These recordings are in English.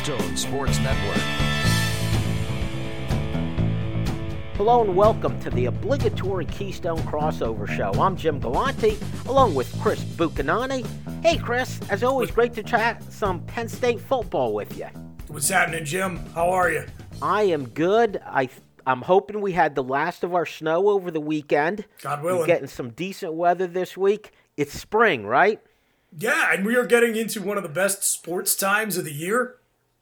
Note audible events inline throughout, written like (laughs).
Keystone Sports Network. Hello and welcome to the obligatory Keystone Crossover Show. I'm Jim Galante, along with Chris Buchignani. Hey, Chris, as always, great to chat some Penn State football with you. What's happening, Jim? How are you? I am good. I I'm hoping we had the last of our snow over the weekend. God willing. We're getting some decent weather this week. It's spring, right? Yeah, and we are getting into one of the best sports times of the year.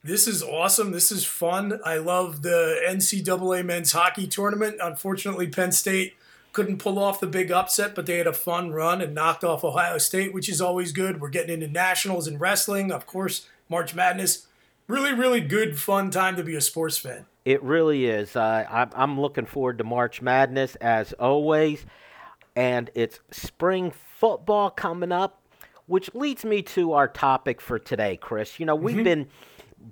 This is awesome. This is fun. I love the NCAA men's hockey tournament. Unfortunately, Penn State couldn't pull off the big upset, but they had a fun run and knocked off Ohio State, which is always good. We're getting into nationals and wrestling, of course, March Madness. Really, really good, fun time to be a sports fan. It really is. Uh, I'm looking forward to March Madness as always, and it's spring football coming up, which leads me to our topic for today, Chris. You know, we've mm-hmm. been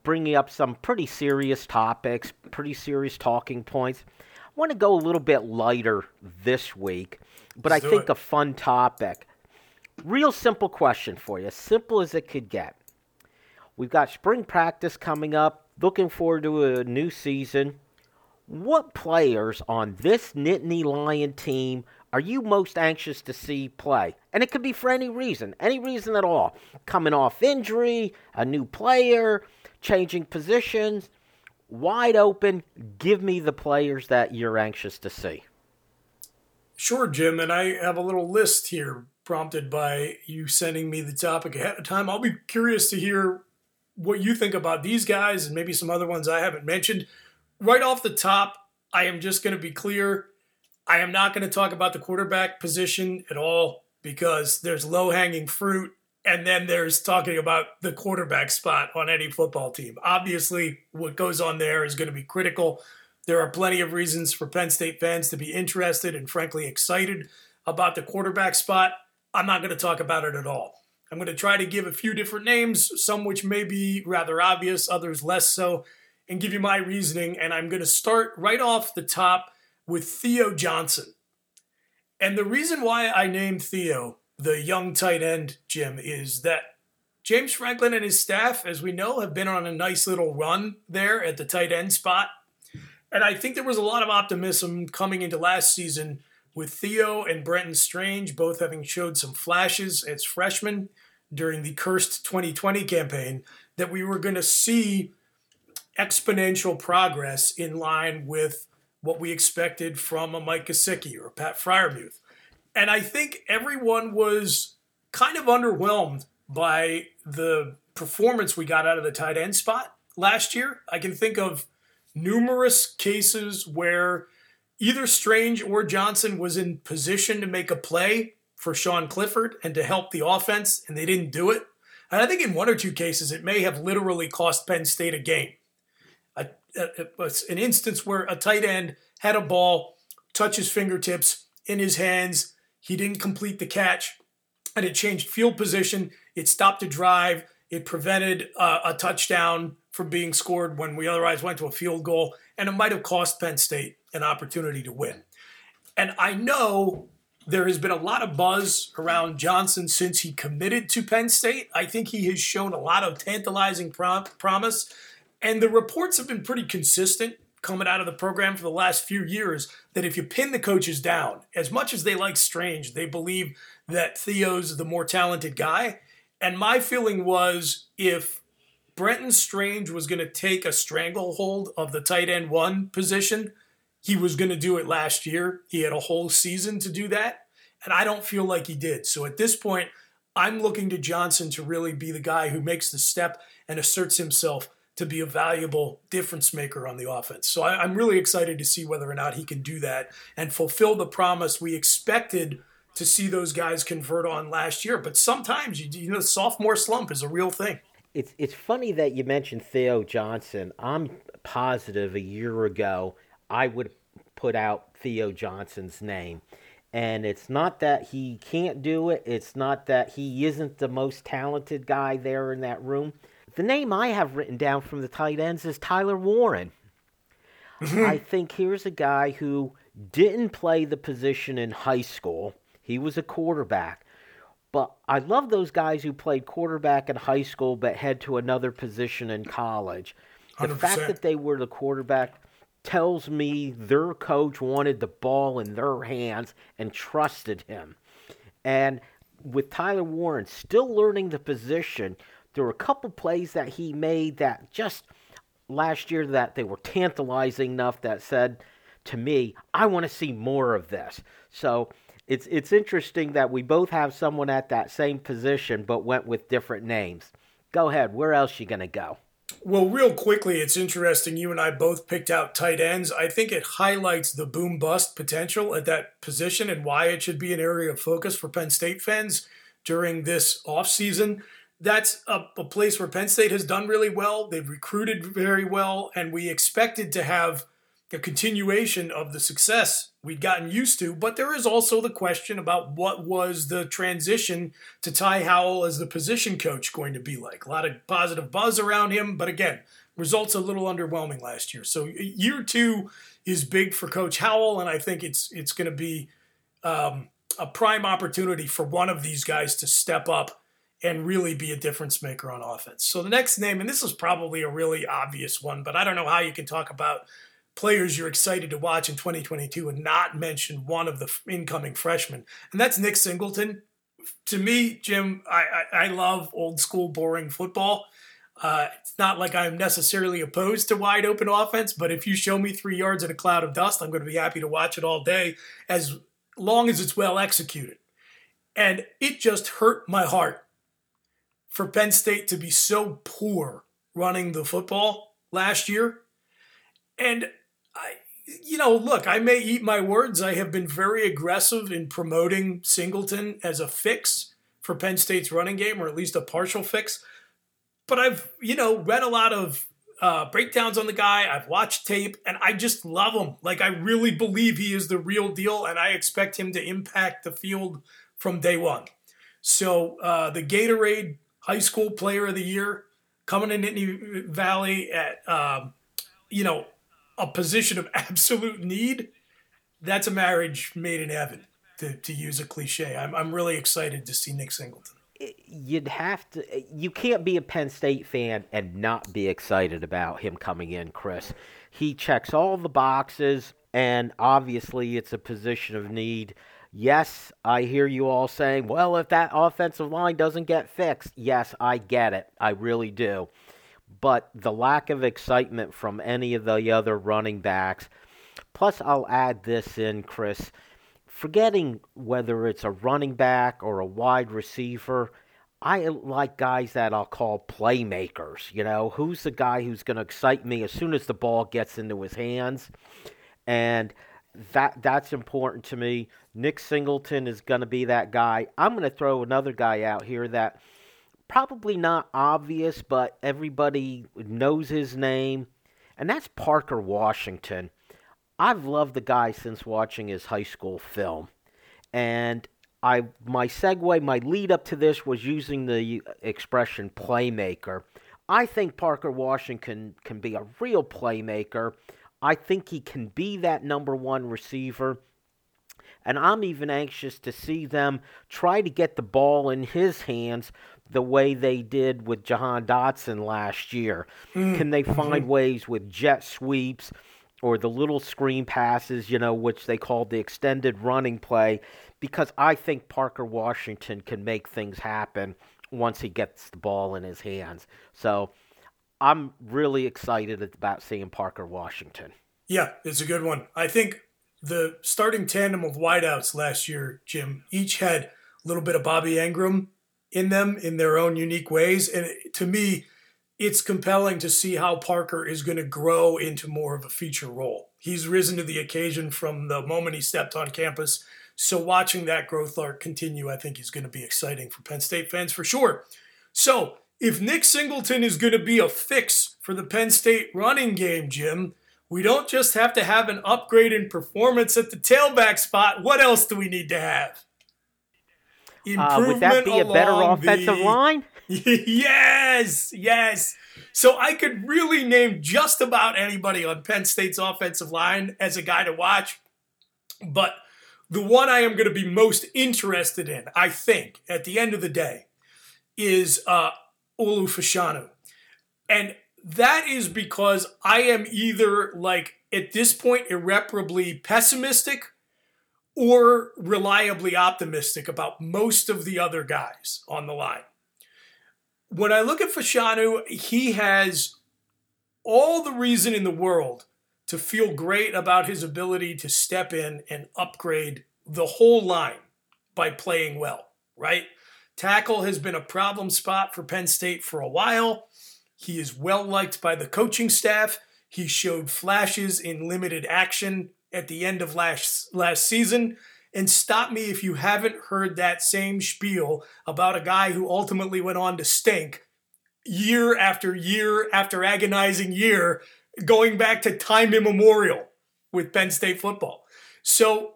bringing up some pretty serious topics, pretty serious talking points. I want to go a little bit lighter this week, but Let's I think it. a fun topic. Real simple question for you, simple as it could get. We've got spring practice coming up, looking forward to a new season. What players on this Nittany Lion team are you most anxious to see play? And it could be for any reason, any reason at all. Coming off injury, a new player, changing positions, wide open. Give me the players that you're anxious to see. Sure, Jim. And I have a little list here prompted by you sending me the topic ahead of time. I'll be curious to hear what you think about these guys and maybe some other ones I haven't mentioned. Right off the top, I am just going to be clear. I am not going to talk about the quarterback position at all because there's low hanging fruit and then there's talking about the quarterback spot on any football team. Obviously, what goes on there is going to be critical. There are plenty of reasons for Penn State fans to be interested and frankly excited about the quarterback spot. I'm not going to talk about it at all. I'm going to try to give a few different names, some which may be rather obvious, others less so, and give you my reasoning. And I'm going to start right off the top with Theo Johnson. And the reason why I named Theo the young tight end, Jim, is that James Franklin and his staff, as we know, have been on a nice little run there at the tight end spot. And I think there was a lot of optimism coming into last season with Theo and Brenton Strange both having showed some flashes as freshmen during the cursed 2020 campaign that we were going to see exponential progress in line with what we expected from a Mike Gesicki or Pat Freiermuth. And I think everyone was kind of underwhelmed by the performance we got out of the tight end spot last year. I can think of numerous cases where either Strange or Johnson was in position to make a play for Sean Clifford and to help the offense, and they didn't do it. And I think in one or two cases, it may have literally cost Penn State a game. An instance where a tight end had a ball touch his fingertips in his hands he didn't complete the catch, and it changed field position. It stopped a drive. It prevented uh, a touchdown from being scored when we otherwise went to a field goal, and it might have cost Penn State an opportunity to win. And I know there has been a lot of buzz around Johnson since he committed to Penn State. I think he has shown a lot of tantalizing prom- promise, and the reports have been pretty consistent coming out of the program for the last few years that if you pin the coaches down, as much as they like Strange, they believe that Theo's the more talented guy. And my feeling was if Brenton Strange was going to take a stranglehold of the tight end one position, he was going to do it last year. He had a whole season to do that. And I don't feel like he did. So at this point, I'm looking to Johnson to really be the guy who makes the step and asserts himself to be a valuable difference maker on the offense. So I, am really excited to see whether or not he can do that and fulfill the promise we expected to see those guys convert on last year. But sometimes, you, you know, sophomore slump is a real thing. It's, it's funny that you mentioned Theo Johnson. I'm positive a year ago I would put out Theo Johnson's name. And it's not that he can't do it, it's not that he isn't the most talented guy there in that room the name I have written down from the tight ends is Tyler Warren. (laughs) I think here's a guy who didn't play the position in high school. He was a quarterback. But I love those guys who played quarterback in high school but head to another position in college. The 100%. fact that they were the quarterback tells me their coach wanted the ball in their hands and trusted him. And with Tyler Warren still learning the position, there were a couple plays that he made that just last year that they were tantalizing enough that said to me, I want to see more of this. So it's it's interesting that we both have someone at that same position but went with different names. Go ahead, where else you gonna go? Well, real quickly, it's interesting. You and I both picked out tight ends. I think it highlights the boom bust potential at that position and why it should be an area of focus for Penn State fans during this offseason. That's a, a place where Penn State has done really well. They've recruited very well, and we expected to have a continuation of the success we'd gotten used to. But there is also the question about what was the transition to Ty Howle as the position coach going to be like. A lot of positive buzz around him, but again, results a little underwhelming last year. So year two is big for Coach Howle, and I think it's it's going to be um, a prime opportunity for one of these guys to step up and really be a difference maker on offense. So the next name, and this is probably a really obvious one, but I don't know how you can talk about players you're excited to watch in 2022 and not mention one of the incoming freshmen, and that's Nick Singleton. To me, Jim, I, I, I love old school, boring football. Uh, it's not like I'm necessarily opposed to wide open offense, but if you show me three yards in a cloud of dust, I'm going to be happy to watch it all day as long as it's well executed. And it just hurt my heart for Penn State to be so poor running the football last year. And I, you know, look, I may eat my words. I have been very aggressive in promoting Singleton as a fix for Penn State's running game, or at least a partial fix. But I've, you know, read a lot of uh, breakdowns on the guy. I've watched tape, and I just love him. Like I really believe he is the real deal, and I expect him to impact the field from day one. So uh, the Gatorade High School Player of the Year coming in Nittany Valley at, um, you know, a position of (laughs) absolute need. That's a marriage made in heaven, to, to use a cliche. I'm, I'm really excited to see Nick Singleton you'd have to you can't be a Penn State fan and not be excited about him coming in, Chris. He checks all the boxes and obviously it's a position of need. Yes, I hear you all saying, well, if that offensive line doesn't get fixed, yes, I get it. I really do. But the lack of excitement from any of the other running backs, plus I'll add this in, Chris forgetting whether it's a running back or a wide receiver, I like guys that I'll call playmakers. You know, who's the guy who's going to excite me as soon as the ball gets into his hands? And that that's important to me. Nick Singleton is going to be that guy. I'm going to throw another guy out here that probably not obvious, but everybody knows his name, and that's Parker Washington. I've loved the guy since watching his high school film. And I my segue, my lead up to this was using the expression playmaker. I think Parker Washington can be a real playmaker. I think he can be that number one receiver. And I'm even anxious to see them try to get the ball in his hands the way they did with Jahan Dotson last year. Mm. Can they find mm-hmm. ways with jet sweeps? or the little screen passes, you know, which they call the extended running play, because I think Parker Washington can make things happen once he gets the ball in his hands. So I'm really excited about seeing Parker Washington. Yeah, it's a good one. I think the starting tandem of wideouts last year, Jim, each had a little bit of Bobby Engram in them in their own unique ways. And to me, it's compelling to see how Parker is going to grow into more of a feature role. He's risen to the occasion from the moment he stepped on campus. So watching that growth arc continue, I think is going to be exciting for Penn State fans for sure. So if Nick Singleton is going to be a fix for the Penn State running game, Jim, we don't just have to have an upgrade in performance at the tailback spot. What else do we need to have? Uh, would that be a better offensive the, line? (laughs) yes, yes. So I could really name just about anybody on Penn State's offensive line as a guy to watch. But the one I am going to be most interested in, I think, at the end of the day, is uh, Olu Fashanu. And that is because I am either like at this point irreparably pessimistic or reliably optimistic about most of the other guys on the line. When I look at Fashanu, he has all the reason in the world to feel great about his ability to step in and upgrade the whole line by playing well, right? Tackle has been a problem spot for Penn State for a while. He is well liked by the coaching staff. He showed flashes in limited action at the end of last last season. And stop me if you haven't heard that same spiel about a guy who ultimately went on to stink year after year after agonizing year, going back to time immemorial with Penn State football. So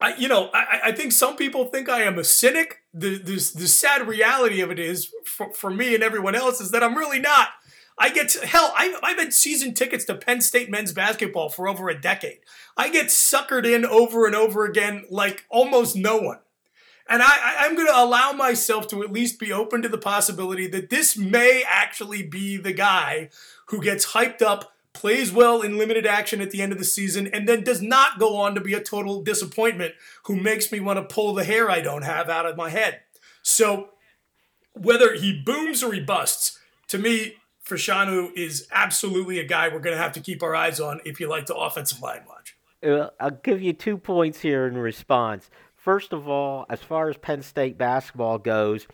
I, you know, I, I think some people think I am a cynic. The, the, the sad reality of it is, for, for me and everyone else, is that I'm really not. I get to, hell. I, I've had season tickets to Penn State men's basketball for over a decade. I get suckered in over and over again like almost no one. And I, I'm going to allow myself to at least be open to the possibility that this may actually be the guy who gets hyped up plays well in limited action at the end of the season, and then does not go on to be a total disappointment who makes me want to pull the hair I don't have out of my head. So, whether he booms or he busts, to me, Fashanu is absolutely a guy we're going to have to keep our eyes on if you like the offensive line watch. Uh, I'll give you two points here in response. First of all, as far as Penn State basketball goes,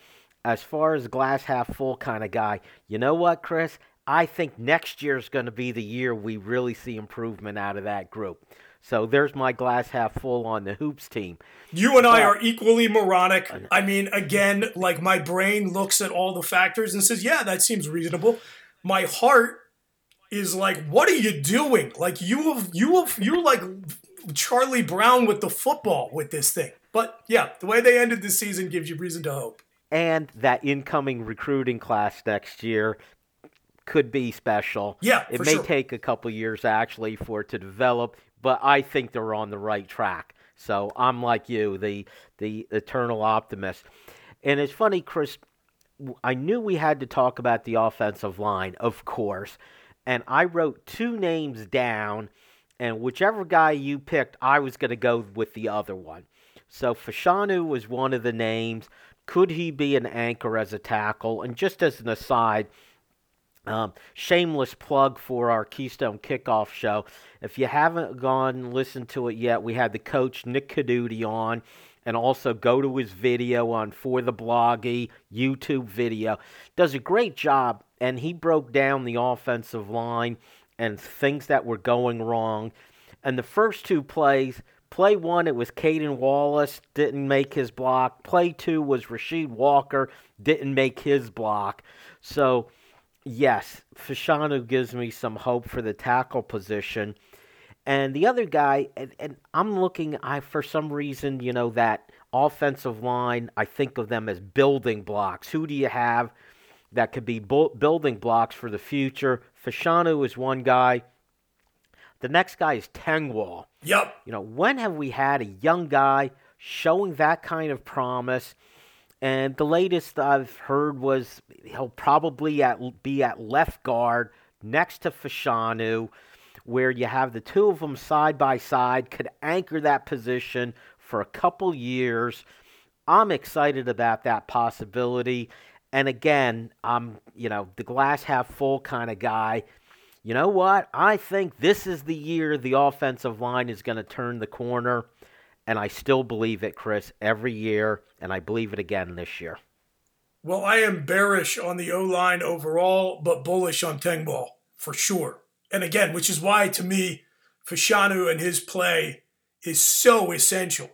as far as glass half full kind of guy, you know what, Chris? I think next year is going to be the year we really see improvement out of that group. So there's my glass half full on the hoops team. You and I are equally moronic. I mean, again, like my brain looks at all the factors and says, "Yeah, that seems reasonable." My heart is like, "What are you doing? Like you have you have you're like Charlie Brown with the football with this thing." But yeah, the way they ended the season gives you reason to hope. And that incoming recruiting class next year could be special. Yeah, it may sure. take a couple years actually for it to develop, but I think they're on the right track. So I'm like you, the the eternal optimist. And it's funny, Chris. I knew we had to talk about the offensive line, of course, and I wrote two names down, and whichever guy you picked, I was going to go with the other one. So Fashanu was one of the names. Could he be an anchor as a tackle? And just as an aside, um, shameless plug for our Keystone Kickoff show. If you haven't gone listened to it yet, we had the coach Nick Caduti on, and also go to his video on For the Bloggy YouTube video. Does a great job, and he broke down the offensive line and things that were going wrong. And the first two plays, play one, it was Caedan Wallace, didn't make his block. Play two was Rasheed Walker, didn't make his block. So yes, Fashanu gives me some hope for the tackle position. And the other guy, and, and, I'm looking, I for some reason, you know, that offensive line, I think of them as building blocks. Who do you have that could be bu- building blocks for the future? Fashanu is one guy. The next guy is Tengwall. Yep. You know, when have we had a young guy showing that kind of promise? And the latest I've heard was he'll probably at, be at left guard next to Fashanu, where you have the two of them side by side, could anchor that position for a couple years. I'm excited about that possibility. And again, I'm, you know, the glass half full kind of guy. You know what? I think this is the year the offensive line is going to turn the corner. And I still believe it, Chris, every year, and I believe it again this year. Well, I am bearish on the O line overall, but bullish on Tengwall for sure. And again, which is why to me, Fashanu and his play is so essential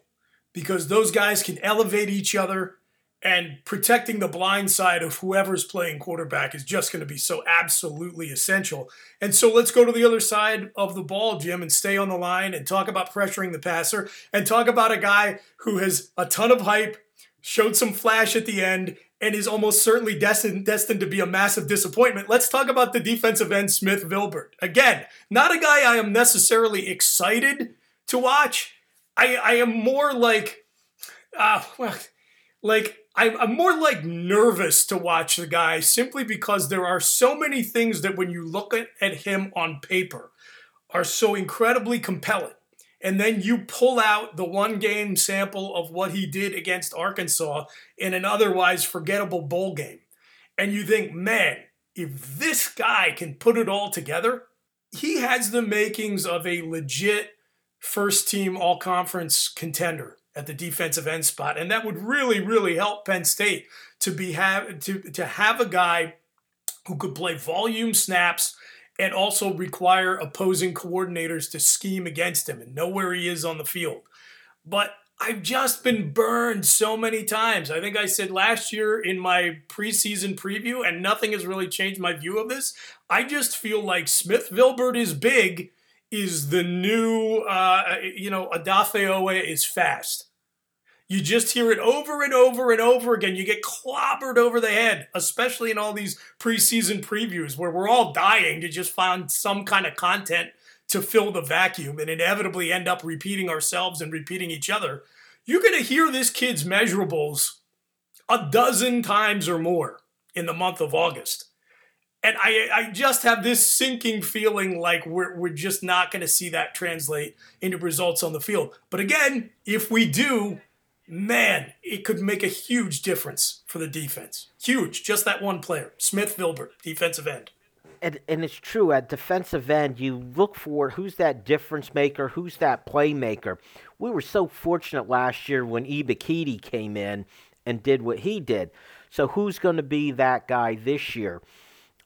because those guys can elevate each other and protecting the blind side of whoever's playing quarterback is just going to be so absolutely essential. And so let's go to the other side of the ball, Jim, and stay on the line and talk about pressuring the passer and talk about a guy who has a ton of hype, showed some flash at the end, and is almost certainly destined, destined to be a massive disappointment. Let's talk about the defensive end, Smith Vilbert. Again, not a guy I am necessarily excited to watch I I am more like, uh, well, like I, I'm more like nervous to watch the guy simply because there are so many things that when you look at, at him on paper are so incredibly compelling. And then you pull out the one game sample of what he did against Arkansas in an otherwise forgettable bowl game. And you think, man, if this guy can put it all together, he has the makings of a legit first team all conference contender at the defensive end spot. And that would really, really help Penn State to be have to, to have a guy who could play volume snaps and also require opposing coordinators to scheme against him and know where he is on the field. But I've just been burned so many times. I think I said last year in my preseason preview, and nothing has really changed my view of this. I just feel like Smith Vilbert is big, is the new, uh, you know, Odafe is fast. You just hear it over and over and over again. You get clobbered over the head, especially in all these preseason previews where we're all dying to just find some kind of content to fill the vacuum and inevitably end up repeating ourselves and repeating each other. You're going to hear this kid's measurables a dozen times or more in the month of August. And I, I just have this sinking feeling like we're, we're just not going to see that translate into results on the field. But again, if we do, man, it could make a huge difference for the defense. Huge. Just that one player, Smith Vilbert, defensive end. And, and it's true at defensive end, you look for who's that difference maker, who's that playmaker. We were so fortunate last year when Ebiketie came in and did what he did. So who's going to be that guy this year?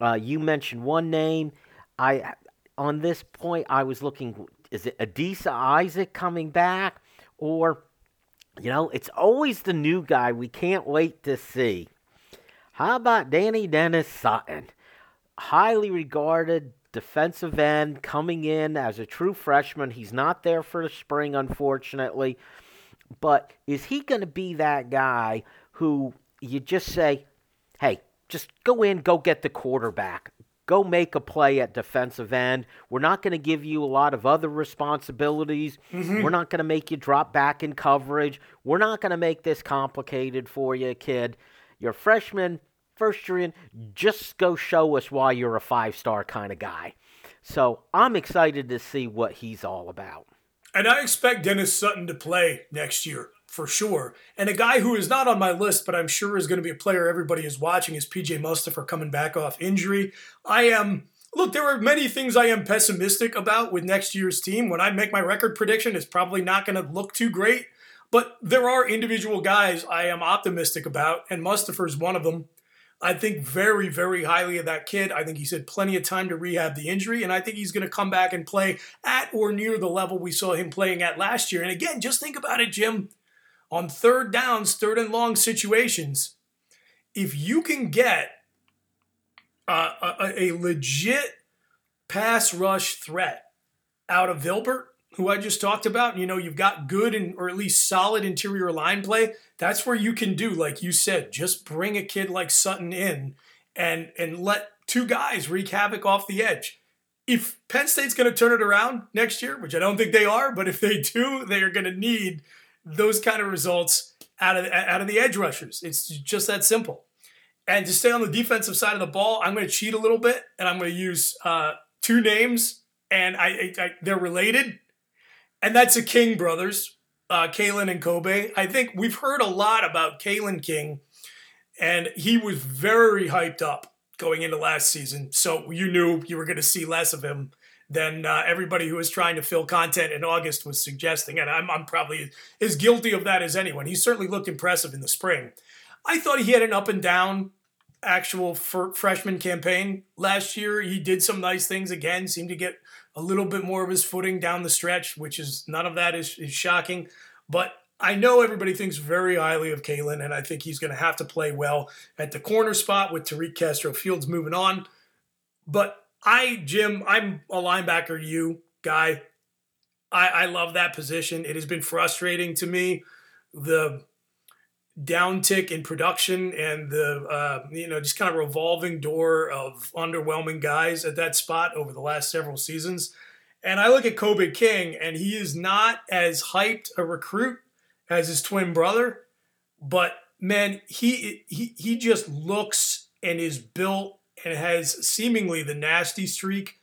Uh, you mentioned one name. I on this point, I was looking. Is it Adisa Isaac coming back, or you know, it's always the new guy we can't wait to see. How about Dani Dennis Sutton? Highly regarded defensive end coming in as a true freshman. He's not there for the spring, unfortunately. But is he going to be that guy who you just say, hey, just go in, go get the quarterback? Go make a play at defensive end. We're not going to give you a lot of other responsibilities. Mm-hmm. We're not going to make you drop back in coverage. We're not going to make this complicated for you, kid. You're a freshman, first year in. Just go show us why you're a five star kind of guy. So I'm excited to see what he's all about. And I expect Dennis Sutton to play next year for sure. And a guy who is not on my list, but I'm sure is going to be a player everybody is watching is PJ Mustipher coming back off injury. I am. Look, there are many things I am pessimistic about with next year's team. When I make my record prediction, it's probably not going to look too great. But there are individual guys I am optimistic about, and is one of them. I think very, very highly of that kid. I think he's had plenty of time to rehab the injury, and I think he's going to come back and play at or near the level we saw him playing at last year. And again, just think about it, Jim on third downs, third and long situations, if you can get a, a, a legit pass rush threat out of Vilbert, who I just talked about, you know, you've got good and or at least solid interior line play. That's where you can do, like you said, just bring a kid like Sutton in and and let two guys wreak havoc off the edge. If Penn State's going to turn it around next year, which I don't think they are, but if they do, they are going to need those kind of results out of out of the edge rushers. It's just that simple. And to stay on the defensive side of the ball, I'm going to cheat a little bit, and I'm going to use uh, two names, and I, I, they're related, and that's the King brothers, uh, Kalen and Kobe. I think we've heard a lot about Kalen King, and he was very hyped up going into last season. So you knew you were going to see less of him than uh, everybody who was trying to fill content in August was suggesting. And I'm, I'm probably as guilty of that as anyone. He certainly looked impressive in the spring. I thought he had an up and down actual freshman campaign last year. He did some nice things again, seemed to get a little bit more of his footing down the stretch, which is none of that is, is shocking. But I know everybody thinks very highly of Kalen, and I think he's going to have to play well at the corner spot with Tariq Castro Fields moving on. But I, Jim, I'm a linebacker you guy. I, I love that position. It has been frustrating to me the downtick in production and the uh, you know just kind of revolving door of underwhelming guys at that spot over the last several seasons. And I look at Kobe King, and he is not as hyped a recruit as his twin brother, but man, he he he just looks and is built and has seemingly the nasty streak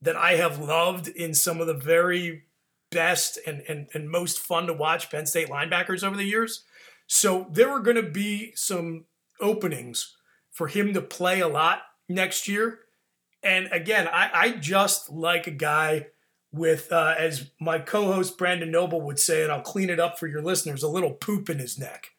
that I have loved in some of the very best and, and, and most fun to watch Penn State linebackers over the years. So there are going to be some openings for him to play a lot next year. And again, I, I just like a guy with, uh, as my co host Brandon Noble would say, and I'll clean it up for your listeners, a little poop in his neck.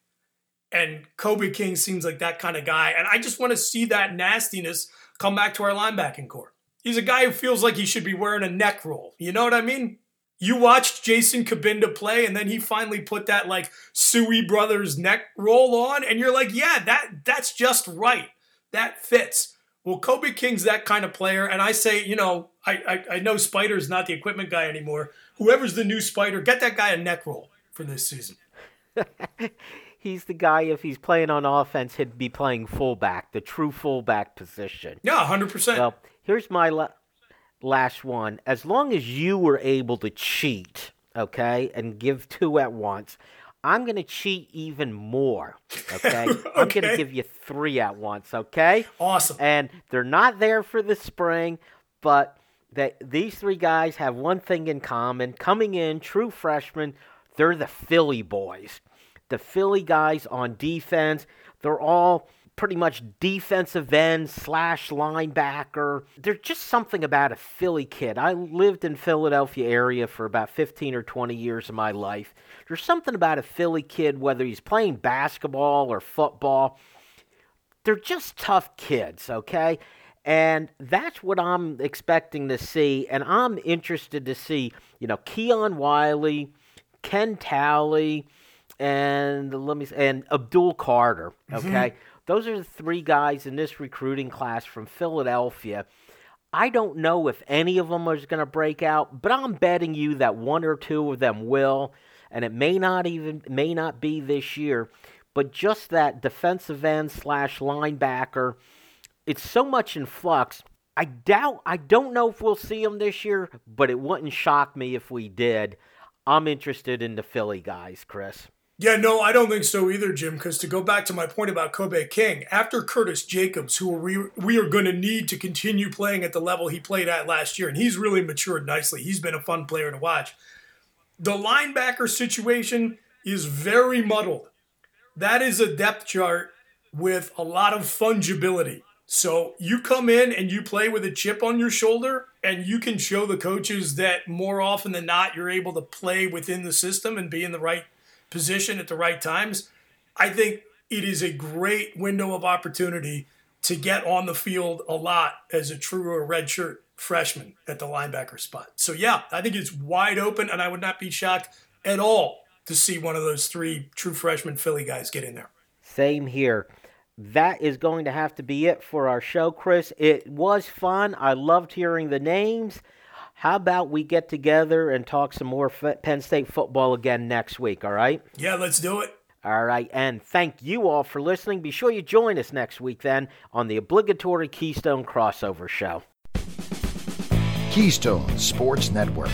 And Kobe King seems like that kind of guy. And I just want to see that nastiness come back to our linebacking core. He's a guy who feels like he should be wearing a neck roll. You know what I mean? You watched Jason Cabinda play, and then he finally put that like Suhey Brothers neck roll on, and you're like, yeah, that that's just right. That fits. Well, Kobe King's that kind of player, and I say, you know, I, I, I know Spider's not the equipment guy anymore. Whoever's the new Spider, get that guy a neck roll for this season. (laughs) he's the guy if he's playing on offense, he'd be playing fullback, the true fullback position. Yeah, hundred percent. Well, here's my la- last one. As long as you were able to cheat, okay, and give two at once, I'm going to cheat even more. Okay? (laughs) okay? I'm going to give you three at once. Okay. Awesome. And they're not there for the spring, but that these three guys have one thing in common: coming in, true freshmen. They're the Philly boys. The Philly guys on defense. They're all pretty much defensive end slash linebacker. There's just something about a Philly kid. I lived in Philadelphia area for about 15 or 20 years of my life. There's something about a Philly kid, whether he's playing basketball or football. They're just tough kids, okay? And that's what I'm expecting to see. And I'm interested to see, you know, Keon Wiley, Ken Talley, and let me say, and Abdul Carter. Mm-hmm. Okay. Those are the three guys in this recruiting class from Philadelphia. I don't know if any of them is going to break out, but I'm betting you that one or two of them will, and it may not even may not be this year. But just that defensive end slash linebacker, it's so much in flux. I doubt. I don't know if we'll see them this year, but it wouldn't shock me if we did. I'm interested in the Philly guys, Chris. Yeah, no, I don't think so either, Jim. Because to go back to my point about Kobe King, after Curtis Jacobs, who we, we are going to need to continue playing at the level he played at last year, and he's really matured nicely. He's been a fun player to watch. The linebacker situation is very muddled. That is a depth chart with a lot of fungibility. So you come in and you play with a chip on your shoulder, and you can show the coaches that more often than not, you're able to play within the system and be in the right – position at the right times, I think it is a great window of opportunity to get on the field a lot as a true or redshirt freshman at the linebacker spot. So yeah, I think it's wide open, and I would not be shocked at all to see one of those three true freshman Philly guys get in there. Same here. That is going to have to be it for our show, Chris. It was fun. I loved hearing the names. How about we get together and talk some more Penn State football again next week, all right? Yeah, let's do it. All right, and thank you all for listening. Be sure you join us next week then on the obligatory Keystone Crossover Show. Keystone Sports Network.